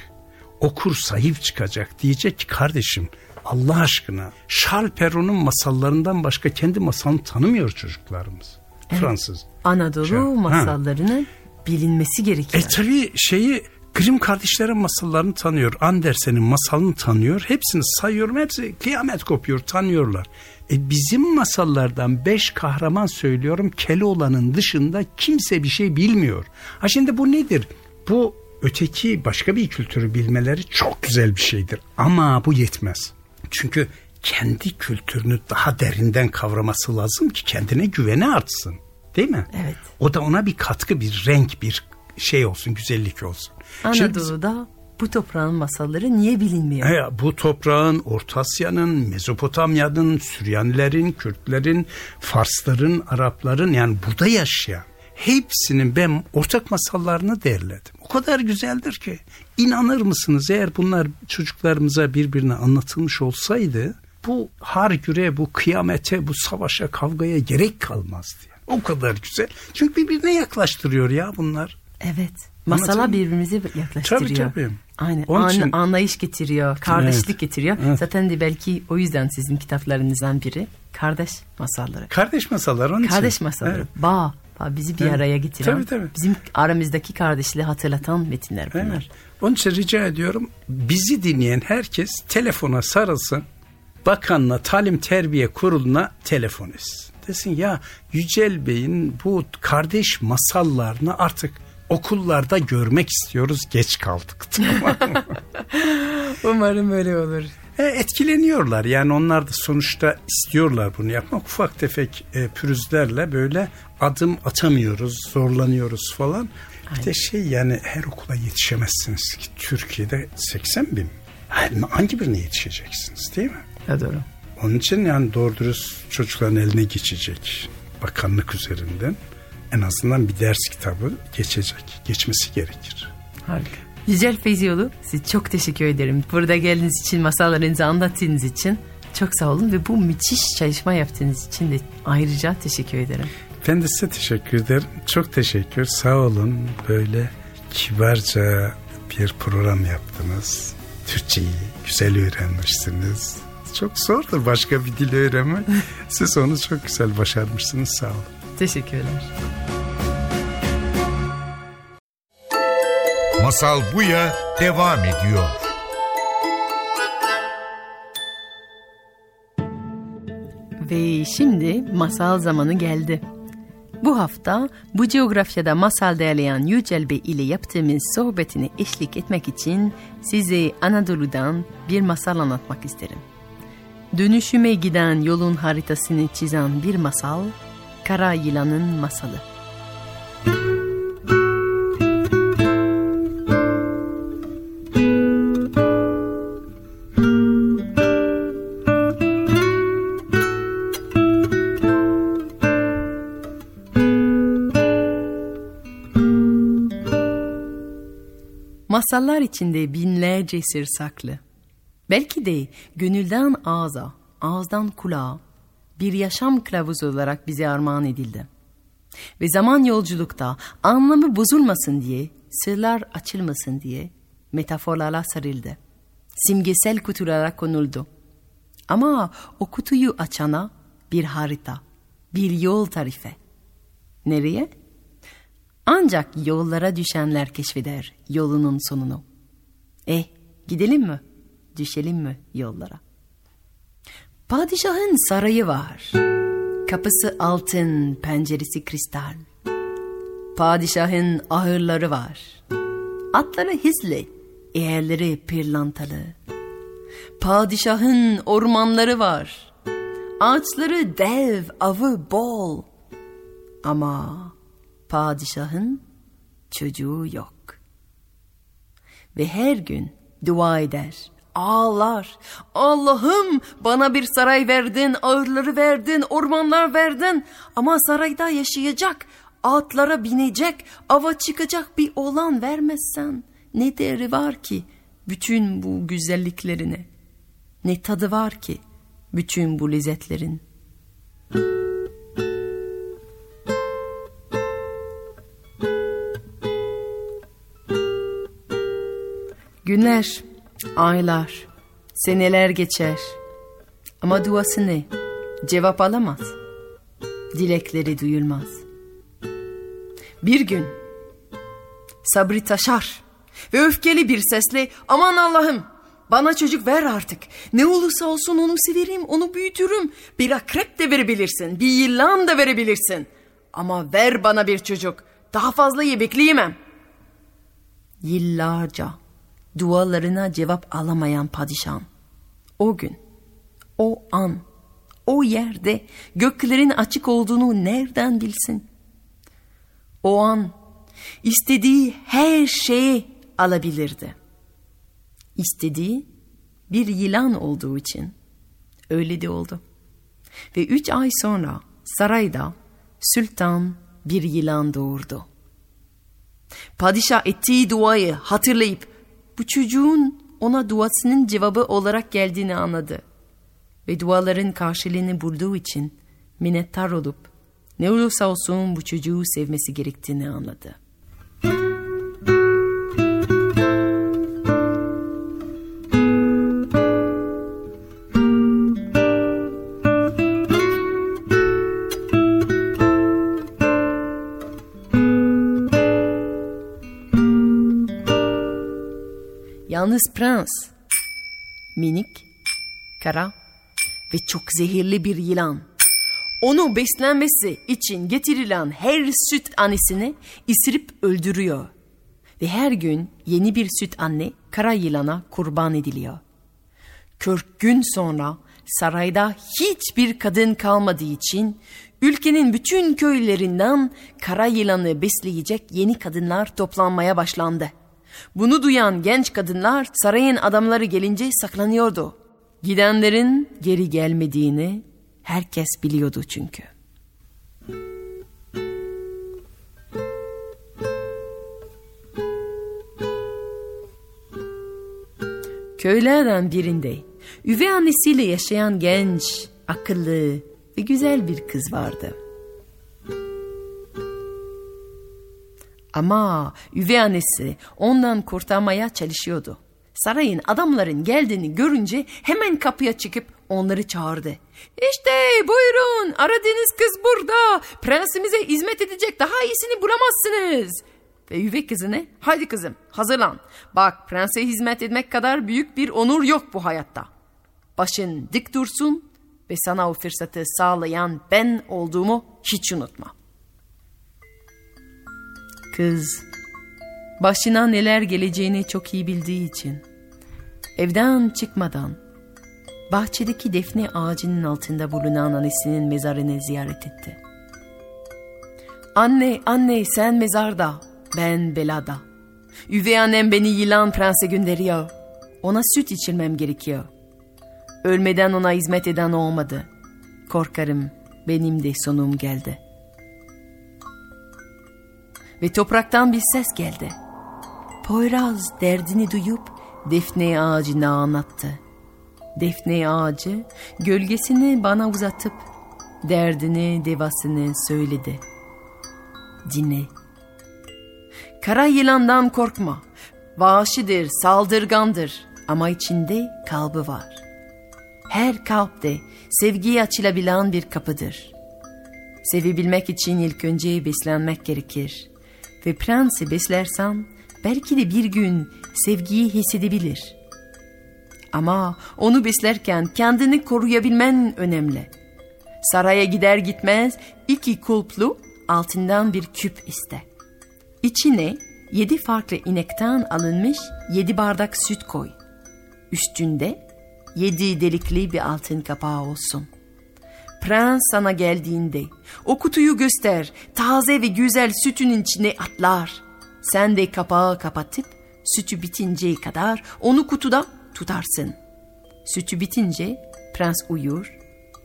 C: Okur sahip çıkacak. Diyecek ki kardeşim Allah aşkına Charles Perrault'un masallarından başka kendi masalını tanımıyor çocuklarımız. Evet. Fransız.
B: Anadolu Şu, masallarının ha. Bilinmesi gerekiyor.
C: E tabi şeyi Grimm kardeşlerin masallarını tanıyor. Andersen'in masalını tanıyor. Hepsini sayıyorum. Hepsi kıyamet kopuyor. Tanıyorlar. E bizim masallardan beş kahraman söylüyorum. Keloğlan'ın dışında kimse bir şey bilmiyor. Ha şimdi bu nedir? Bu öteki başka bir kültürü bilmeleri çok güzel bir şeydir. Ama bu yetmez. Çünkü kendi kültürünü daha derinden kavraması lazım ki kendine güveni artsın. Değil mi?
B: Evet.
C: O da ona bir katkı, bir renk, bir şey olsun, güzellik olsun.
B: Anadolu'da bu toprağın masalları niye bilinmiyor?
C: He, bu toprağın Orta Asya'nın, Mezopotamya'nın, Süryanilerin, Kürtlerin, Farsların, Arapların yani burada yaşayan hepsinin ben ortak masallarını derledim. O kadar güzeldir ki. İnanır mısınız eğer bunlar çocuklarımıza birbirine anlatılmış olsaydı bu hargüre, bu kıyamete, bu savaşa, kavgaya gerek kalmazdı. O kadar güzel. Çünkü birbirine yaklaştırıyor ya bunlar.
B: Evet. Masala birbirimizi yaklaştırıyor.
C: Tabii tabii.
B: Aynen. An, için... Anlayış getiriyor, kardeşlik evet. getiriyor. Evet. Zaten de belki o yüzden sizin kitaplarınızdan biri kardeş masalları.
C: Kardeş masalları onun
B: Kardeş
C: için.
B: masalları. Evet. Bağ, bağ bizi bir evet. araya getiren. Tabii tabii. Bizim aramızdaki kardeşliği hatırlatan metinler bunlar. Evet.
C: Onun için rica ediyorum bizi dinleyen herkes telefona sarılsın. Bakanla Talim Terbiye Kurulu'na telefon etsin. Desin ya Yücel Bey'in bu kardeş masallarını artık okullarda görmek istiyoruz geç kaldık.
B: Umarım öyle olur.
C: E, etkileniyorlar yani onlar da sonuçta istiyorlar bunu yapmak ufak tefek e, pürüzlerle böyle adım atamıyoruz zorlanıyoruz falan. Aynen. Bir de şey yani her okula yetişemezsiniz ki Türkiye'de 80 bin hangi birine yetişeceksiniz değil mi?
B: Evet doğru.
C: Onun için yani doğru dürüst çocukların eline geçecek bakanlık üzerinden en azından bir ders kitabı geçecek. Geçmesi gerekir.
B: Harika. Yücel Feyzioğlu size çok teşekkür ederim. Burada geldiğiniz için, masallarınızı anlattığınız için çok sağ olun ve bu müthiş çalışma yaptığınız için de ayrıca teşekkür ederim.
C: Ben de size teşekkür ederim. Çok teşekkür. Sağ olun. Böyle kibarca bir program yaptınız. Türkçeyi güzel öğrenmişsiniz. Çok zordur başka bir dil öğrenmek. Siz onu çok güzel başarmışsınız. Sağ olun.
B: Teşekkürler.
A: Masal Buya devam ediyor.
B: Ve şimdi masal zamanı geldi. Bu hafta bu coğrafyada masal değerleyen Yücel Bey ile yaptığımız sohbetini eşlik etmek için size Anadolu'dan bir masal anlatmak isterim. Dönüşüme giden yolun haritasını çizen bir masal Kara Yılanın Masalı Masallar içinde binlerce sır saklı. Belki de gönülden ağza, ağızdan kulağa, bir yaşam kılavuzu olarak bize armağan edildi. Ve zaman yolculukta anlamı bozulmasın diye, sırlar açılmasın diye metaforlarla sarıldı. Simgesel kutulara konuldu. Ama o kutuyu açana bir harita, bir yol tarife. Nereye? Ancak yollara düşenler keşfeder yolunun sonunu. Eh, gidelim mi? Düşelim mi yollara? Padişahın sarayı var. Kapısı altın, penceresi kristal. Padişahın ahırları var. Atları hizli, eğerleri pırlantalı. Padişahın ormanları var. Ağaçları dev, avı bol. Ama padişahın çocuğu yok. Ve her gün dua eder, ağlar. Allah'ım bana bir saray verdin, ağırları verdin, ormanlar verdin. Ama sarayda yaşayacak, atlara binecek, ava çıkacak bir oğlan vermezsen ne değeri var ki bütün bu güzelliklerine? Ne tadı var ki bütün bu lezzetlerin? Günler, aylar, seneler geçer. Ama duası ne? Cevap alamaz. Dilekleri duyulmaz. Bir gün sabri taşar ve öfkeli bir sesle aman Allah'ım bana çocuk ver artık. Ne olursa olsun onu severim, onu büyütürüm. Bir akrep de verebilirsin, bir yılan da verebilirsin. Ama ver bana bir çocuk. Daha fazla bekleyemem. Yıllarca dualarına cevap alamayan padişah. O gün, o an, o yerde göklerin açık olduğunu nereden bilsin? O an istediği her şeyi alabilirdi. İstediği bir yılan olduğu için öyle de oldu. Ve üç ay sonra sarayda sultan bir yılan doğurdu. Padişah ettiği duayı hatırlayıp bu çocuğun ona duasının cevabı olarak geldiğini anladı. Ve duaların karşılığını bulduğu için minnettar olup ne olursa olsun bu çocuğu sevmesi gerektiğini anladı. Yalnız prens minik, kara ve çok zehirli bir yılan. Onu beslenmesi için getirilen her süt annesini isirip öldürüyor. Ve her gün yeni bir süt anne kara yılana kurban ediliyor. Kırk gün sonra sarayda hiçbir kadın kalmadığı için ülkenin bütün köylerinden kara yılanı besleyecek yeni kadınlar toplanmaya başlandı. Bunu duyan genç kadınlar sarayın adamları gelince saklanıyordu. Gidenlerin geri gelmediğini herkes biliyordu çünkü. Köylerden birinde üvey annesiyle yaşayan genç, akıllı ve güzel bir kız vardı. Ama üvey annesi ondan kurtarmaya çalışıyordu. Sarayın adamların geldiğini görünce hemen kapıya çıkıp onları çağırdı. İşte buyurun aradığınız kız burada. Prensimize hizmet edecek daha iyisini bulamazsınız. Ve üvey kızını hadi kızım hazırlan. Bak prense hizmet etmek kadar büyük bir onur yok bu hayatta. Başın dik dursun ve sana o fırsatı sağlayan ben olduğumu hiç unutma.'' Kız başına neler geleceğini çok iyi bildiği için evden çıkmadan bahçedeki defne ağacının altında bulunan annesinin mezarını ziyaret etti. Anne, anne sen mezarda, ben belada. Üvey annem beni yılan prense gönderiyor. Ona süt içirmem gerekiyor. Ölmeden ona hizmet eden olmadı. Korkarım benim de sonum geldi.'' Ve topraktan bir ses geldi. Poyraz derdini duyup defne ağacına anlattı. Defne ağacı gölgesini bana uzatıp derdini devasını söyledi. Dinle. Kara yılandan korkma. Vahşidir, saldırgandır ama içinde kalbi var. Her kalpte sevgiye açılabilen bir kapıdır. Sevebilmek için ilk önce beslenmek gerekir ve prensi beslersen belki de bir gün sevgiyi hissedebilir. Ama onu beslerken kendini koruyabilmen önemli. Saraya gider gitmez iki kulplu altından bir küp iste. İçine yedi farklı inekten alınmış yedi bardak süt koy. Üstünde yedi delikli bir altın kapağı olsun. Prens sana geldiğinde o kutuyu göster, taze ve güzel sütün içine atlar. Sen de kapağı kapatıp sütü bitinceye kadar onu kutuda tutarsın. Sütü bitince prens uyur,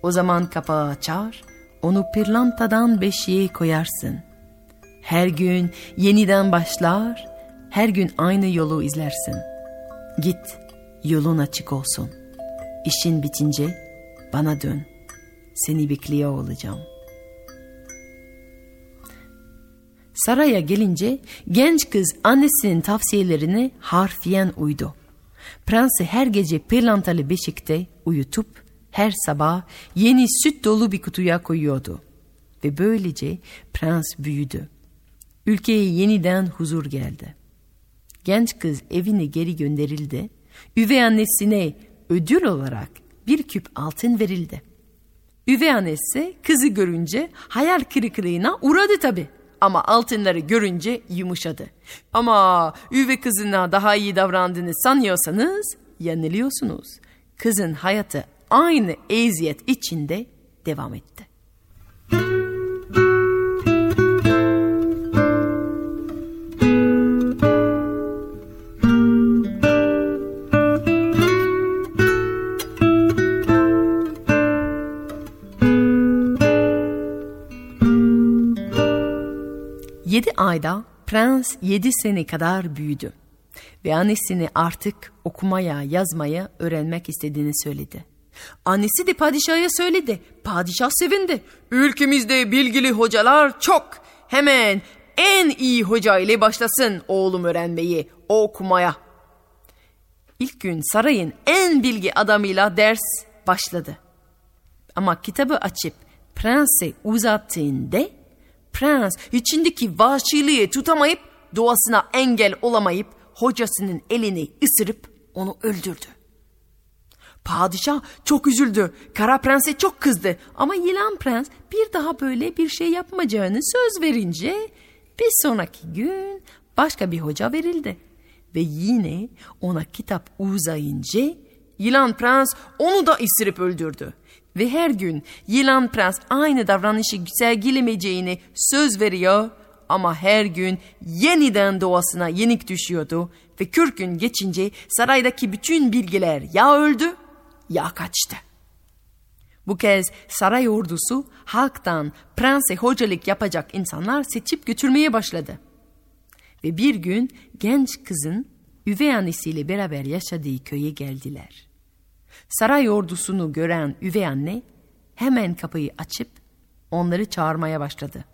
B: o zaman kapağı açar, onu pırlantadan beşiğe koyarsın. Her gün yeniden başlar, her gün aynı yolu izlersin. Git, yolun açık olsun. İşin bitince bana dön. Seni bekliyor olacağım. Saraya gelince genç kız annesinin tavsiyelerine harfiyen uydu. Prensi her gece pırlantalı beşikte uyutup her sabah yeni süt dolu bir kutuya koyuyordu. Ve böylece prens büyüdü. Ülkeye yeniden huzur geldi. Genç kız evine geri gönderildi. Üvey annesine ödül olarak bir küp altın verildi. Üvey annesi kızı görünce hayal kırıklığına uğradı tabi. Ama altınları görünce yumuşadı. Ama üvey kızına daha iyi davrandığını sanıyorsanız yanılıyorsunuz. Kızın hayatı aynı eziyet içinde devam etti. Ayda prens yedi sene kadar büyüdü ve annesini artık okumaya yazmaya öğrenmek istediğini söyledi. Annesi de padişaha söyledi. Padişah sevindi. Ülkemizde bilgili hocalar çok. Hemen en iyi hoca ile başlasın oğlum öğrenmeyi, okumaya. İlk gün sarayın en bilgi adamıyla ders başladı. Ama kitabı açıp prense uzattığında prens içindeki vahşiliği tutamayıp doğasına engel olamayıp hocasının elini ısırıp onu öldürdü. Padişah çok üzüldü. Kara prense çok kızdı. Ama yılan prens bir daha böyle bir şey yapmayacağını söz verince bir sonraki gün başka bir hoca verildi. Ve yine ona kitap uzayınca yılan prens onu da ısırıp öldürdü. Ve her gün yılan prens aynı davranışı sergilemeyeceğini söz veriyor ama her gün yeniden doğasına yenik düşüyordu ve 40 gün geçince saraydaki bütün bilgiler ya öldü ya kaçtı. Bu kez saray ordusu halktan prense hocalık yapacak insanlar seçip götürmeye başladı. Ve bir gün genç kızın üvey annesiyle beraber yaşadığı köye geldiler. Saray ordusunu gören üvey anne hemen kapıyı açıp onları çağırmaya başladı.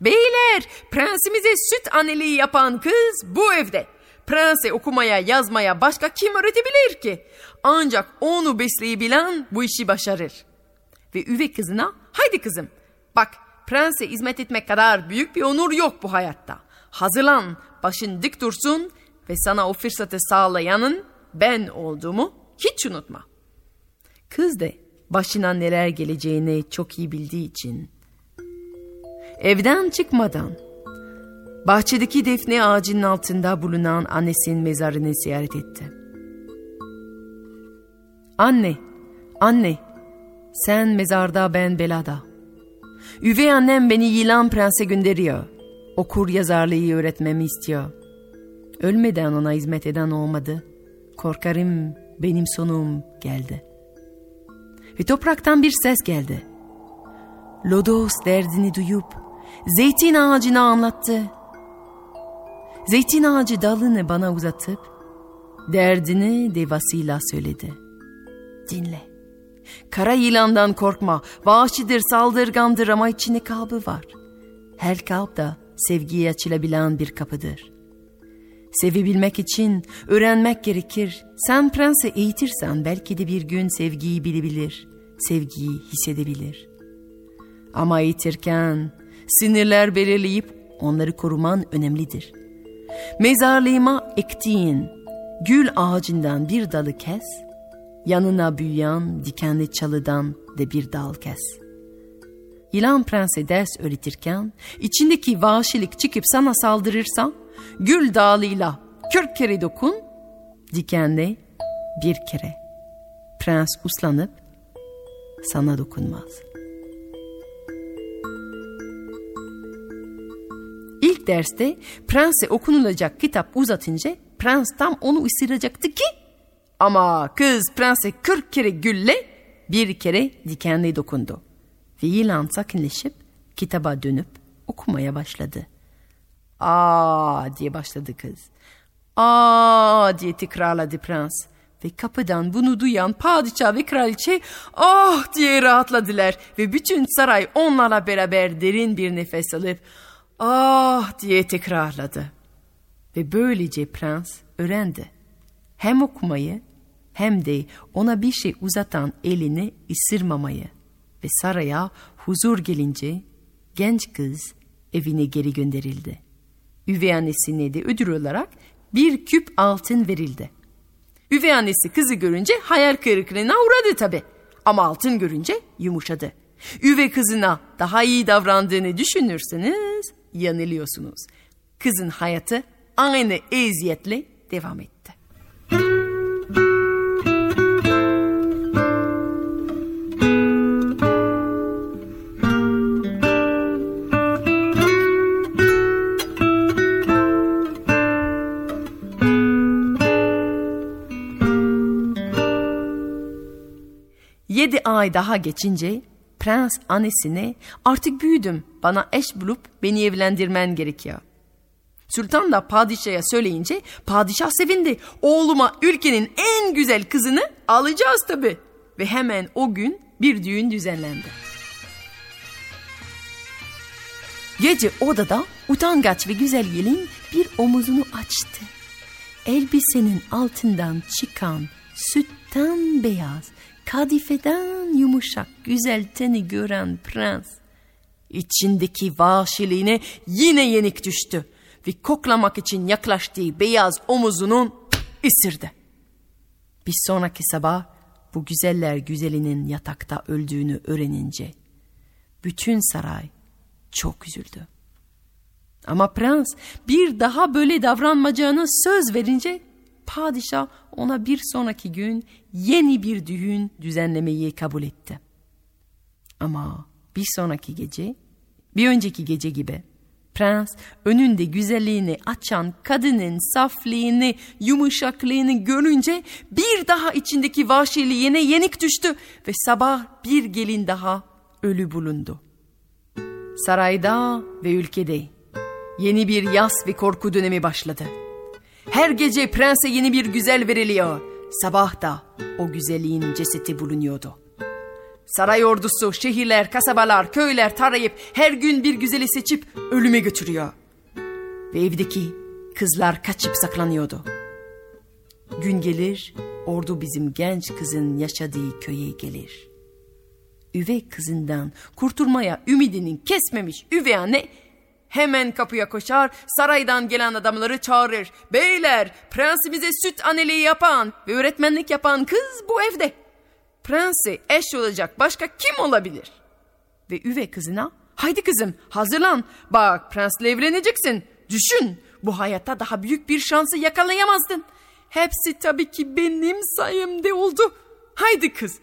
B: Beyler prensimize süt anneliği yapan kız bu evde. Prense okumaya yazmaya başka kim öğretebilir ki? Ancak onu besleyebilen bu işi başarır. Ve üvey kızına haydi kızım bak prense hizmet etmek kadar büyük bir onur yok bu hayatta. Hazırlan başın dik dursun ve sana o fırsatı sağlayanın ben olduğumu hiç unutma. Kız da başına neler geleceğini çok iyi bildiği için evden çıkmadan bahçedeki defne ağacının altında bulunan annesinin mezarını ziyaret etti. Anne, anne, sen mezarda ben belada. Üvey annem beni yılan prense gönderiyor. Okur yazarlığı öğretmemi istiyor. Ölmeden ona hizmet eden olmadı. Korkarım benim sonum geldi. Ve topraktan bir ses geldi. Lodos derdini duyup zeytin ağacına anlattı. Zeytin ağacı dalını bana uzatıp derdini devasıyla söyledi. Dinle. Kara yılandan korkma. Vahşidir, saldırgandır ama içinde kalbi var. Her kalp da sevgiye açılabilen bir kapıdır. Sevebilmek için öğrenmek gerekir. Sen prense eğitirsen belki de bir gün sevgiyi bilebilir, sevgiyi hissedebilir. Ama eğitirken sinirler belirleyip onları koruman önemlidir. Mezarlığıma ektiğin gül ağacından bir dalı kes, yanına büyüyen dikenli çalıdan de bir dal kes. Yılan prense ders öğretirken içindeki vahşilik çıkıp sana saldırırsa gül dalıyla kırk kere dokun, dikenle bir kere. Prens uslanıp sana dokunmaz. İlk derste prense okunulacak kitap uzatınca prens tam onu ısıracaktı ki ama kız prense kırk kere gülle bir kere dikenle dokundu. Ve yılan sakinleşip kitaba dönüp okumaya başladı. Aa diye başladı kız. Aa diye tekrarladı prens. Ve kapıdan bunu duyan padişah ve kraliçe ah diye rahatladılar. Ve bütün saray onlarla beraber derin bir nefes alıp ah diye tekrarladı. Ve böylece prens öğrendi. Hem okumayı hem de ona bir şey uzatan elini ısırmamayı ve saraya huzur gelince genç kız evine geri gönderildi. Üvey annesine de ödül olarak bir küp altın verildi. Üvey annesi kızı görünce hayal kırıklığına uğradı tabi. Ama altın görünce yumuşadı. Üvey kızına daha iyi davrandığını düşünürseniz yanılıyorsunuz. Kızın hayatı aynı eziyetle devam etti. Yedi ay daha geçince prens annesine artık büyüdüm bana eş bulup beni evlendirmen gerekiyor. Sultan da padişaha söyleyince padişah sevindi. Oğluma ülkenin en güzel kızını alacağız tabi. Ve hemen o gün bir düğün düzenlendi. Gece odada utangaç ve güzel gelin bir omuzunu açtı. Elbisenin altından çıkan sütten beyaz, kadifeden yumuşak güzel teni gören prens içindeki vahşiliğine yine yenik düştü ve koklamak için yaklaştığı beyaz omuzunun ısırdı. Bir sonraki sabah bu güzeller güzelinin yatakta öldüğünü öğrenince bütün saray çok üzüldü. Ama prens bir daha böyle davranmayacağını söz verince padişah ona bir sonraki gün yeni bir düğün düzenlemeyi kabul etti. Ama bir sonraki gece, bir önceki gece gibi prens önünde güzelliğini açan kadının saflığını, yumuşaklığını görünce bir daha içindeki vahşiliğine yenik düştü ve sabah bir gelin daha ölü bulundu. Sarayda ve ülkede yeni bir yas ve korku dönemi başladı. Her gece prense yeni bir güzel veriliyor. Sabah da o güzelliğin cesedi bulunuyordu. Saray ordusu şehirler, kasabalar, köyler tarayıp her gün bir güzeli seçip ölüme götürüyor. Ve evdeki kızlar kaçıp saklanıyordu. Gün gelir, ordu bizim genç kızın yaşadığı köye gelir. Üvey kızından kurtulmaya ümidinin kesmemiş üvey anne Hemen kapıya koşar, saraydan gelen adamları çağırır. Beyler, prensimize süt anneliği yapan ve öğretmenlik yapan kız bu evde. Prensi eş olacak başka kim olabilir? Ve üvey kızına, haydi kızım hazırlan, bak prensle evleneceksin. Düşün, bu hayatta daha büyük bir şansı yakalayamazdın. Hepsi tabii ki benim sayemde oldu. Haydi kız,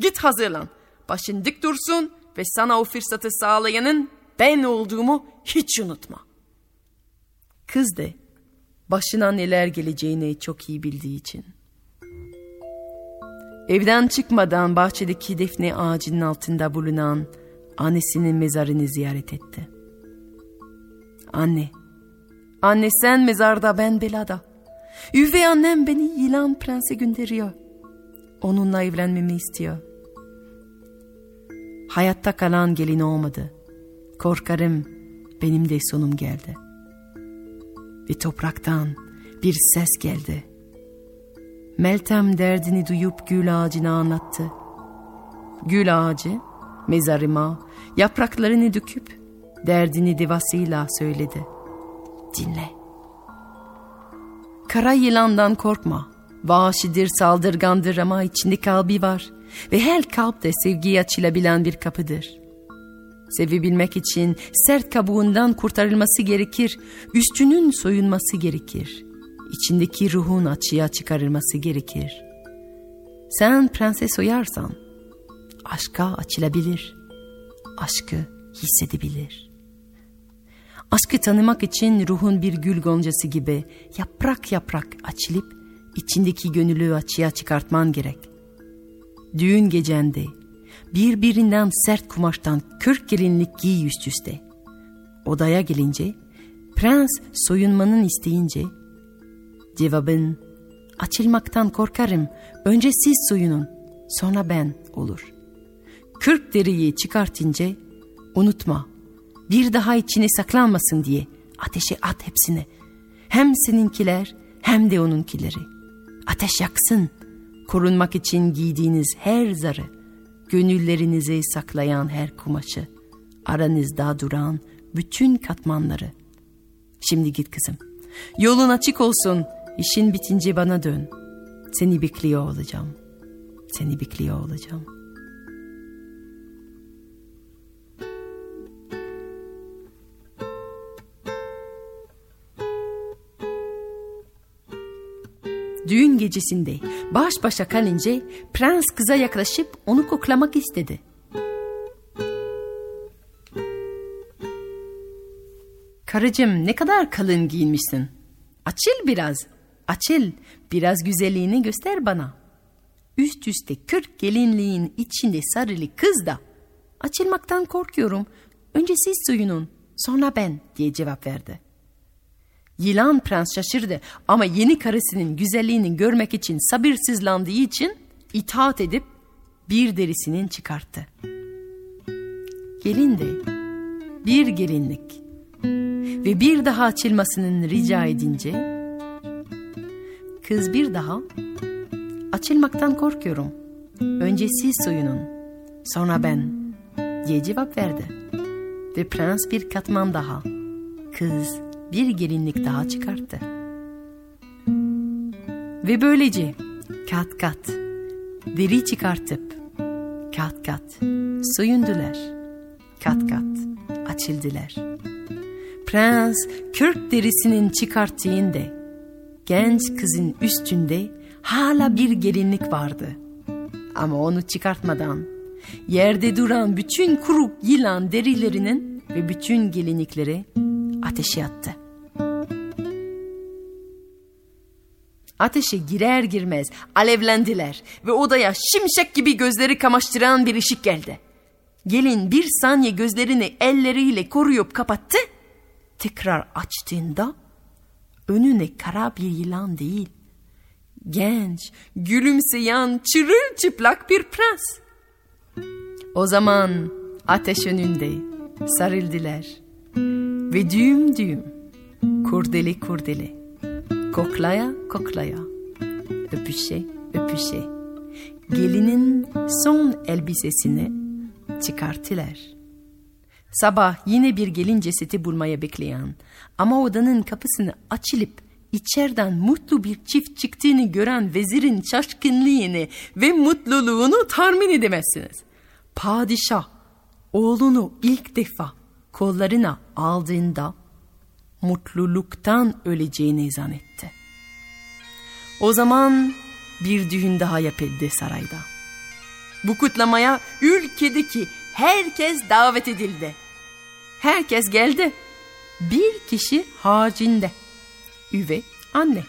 B: git hazırlan. Başın dik dursun ve sana o fırsatı sağlayanın ben olduğumu hiç unutma. Kız de başına neler geleceğini çok iyi bildiği için. Evden çıkmadan bahçedeki defne ağacının altında bulunan annesinin mezarını ziyaret etti. Anne, anne sen mezarda ben belada. Üvey annem beni yılan prense gönderiyor. Onunla evlenmemi istiyor. Hayatta kalan gelin olmadı. Korkarım benim de sonum geldi. Ve topraktan bir ses geldi. Meltem derdini duyup gül ağacına anlattı. Gül ağacı mezarıma yapraklarını döküp derdini devasıyla söyledi. Dinle. Kara yılandan korkma. Vahşidir, saldırgandır ama içinde kalbi var. Ve her kalp de sevgiye açılabilen bir kapıdır. Sevebilmek için sert kabuğundan kurtarılması gerekir, üstünün soyunması gerekir. İçindeki ruhun açığa çıkarılması gerekir. Sen prenses oyarsan, aşka açılabilir, aşkı hissedebilir. Aşkı tanımak için ruhun bir gül goncası gibi yaprak yaprak açılıp içindeki gönüllü açığa çıkartman gerek. Düğün gecende birbirinden sert kumaştan kırk gelinlik giy üst üste. Odaya gelince prens soyunmanın isteyince cevabın açılmaktan korkarım önce siz soyunun sonra ben olur. Kırk deriyi çıkartınca unutma bir daha içine saklanmasın diye ateşe at hepsini. Hem seninkiler hem de onunkileri. Ateş yaksın korunmak için giydiğiniz her zarı, gönüllerinizi saklayan her kumaşı, aranızda duran bütün katmanları. Şimdi git kızım. Yolun açık olsun. İşin bitince bana dön. Seni bekliyor olacağım. Seni bekliyor olacağım.'' Düğün gecesinde baş başa kalınca prens kıza yaklaşıp onu koklamak istedi. Karıcığım ne kadar kalın giyinmişsin. Açıl biraz. Açıl. Biraz güzelliğini göster bana. Üst üste kırk gelinliğin içinde sarılı kız da. Açılmaktan korkuyorum. Önce siz soyunun. Sonra ben diye cevap verdi. Yılan prens şaşırdı ama yeni karısının güzelliğini görmek için sabırsızlandığı için itaat edip bir derisinin çıkarttı. Gelin de bir gelinlik ve bir daha açılmasının rica edince kız bir daha açılmaktan korkuyorum. Önce siz soyunun sonra ben diye cevap verdi. Ve prens bir katman daha kız bir gelinlik daha çıkarttı. Ve böylece kat kat deri çıkartıp kat kat soyundular. Kat kat açıldılar. Prens kürk derisinin çıkarttığında genç kızın üstünde hala bir gelinlik vardı. Ama onu çıkartmadan yerde duran bütün kuru yılan derilerinin ve bütün gelinlikleri ateşe attı. Ateşe girer girmez alevlendiler ve odaya şimşek gibi gözleri kamaştıran bir ışık geldi. Gelin bir saniye gözlerini elleriyle koruyup kapattı. Tekrar açtığında önüne kara bir yılan değil, genç, gülümseyen, çırılçıplak bir prens. O zaman ateş önünde sarıldılar ve düğüm düğüm, kurdele kurdele, koklaya koklaya, öpüşe öpüşe, gelinin son elbisesini çıkarttılar. Sabah yine bir gelin cesedi bulmaya bekleyen ama odanın kapısını açılıp içeriden mutlu bir çift çıktığını gören vezirin şaşkınlığını ve mutluluğunu tahmin edemezsiniz. Padişah oğlunu ilk defa kollarına aldığında mutluluktan öleceğini zannetti. O zaman bir düğün daha yapıldı sarayda. Bu kutlamaya ülkedeki herkes davet edildi. Herkes geldi. Bir kişi haricinde. Üve anne.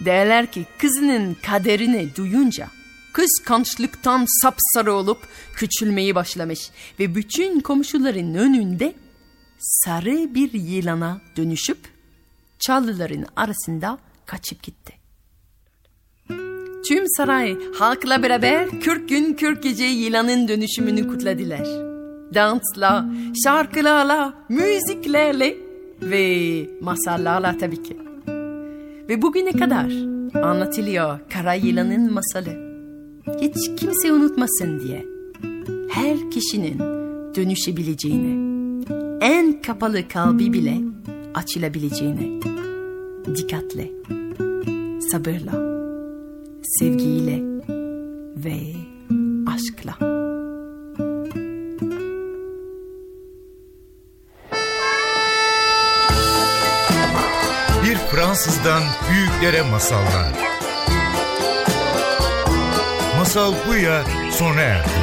B: Derler ki kızının kaderini duyunca kıskançlıktan sapsarı olup küçülmeyi başlamış ve bütün komşuların önünde sarı bir yılana dönüşüp çalıların arasında kaçıp gitti. Tüm saray halkla beraber 40 gün 40 gece yılanın dönüşümünü kutladılar. Dansla, şarkılarla, müziklerle ve masallarla tabii ki. Ve bugüne kadar anlatılıyor kara yılanın masalı. Hiç kimse unutmasın diye. Her kişinin dönüşebileceğini en kapalı kalbi bile açılabileceğine dikkatle, sabırla, sevgiyle ve aşkla.
A: Bir Fransızdan büyüklere masallar. Masal Buya sona erdi.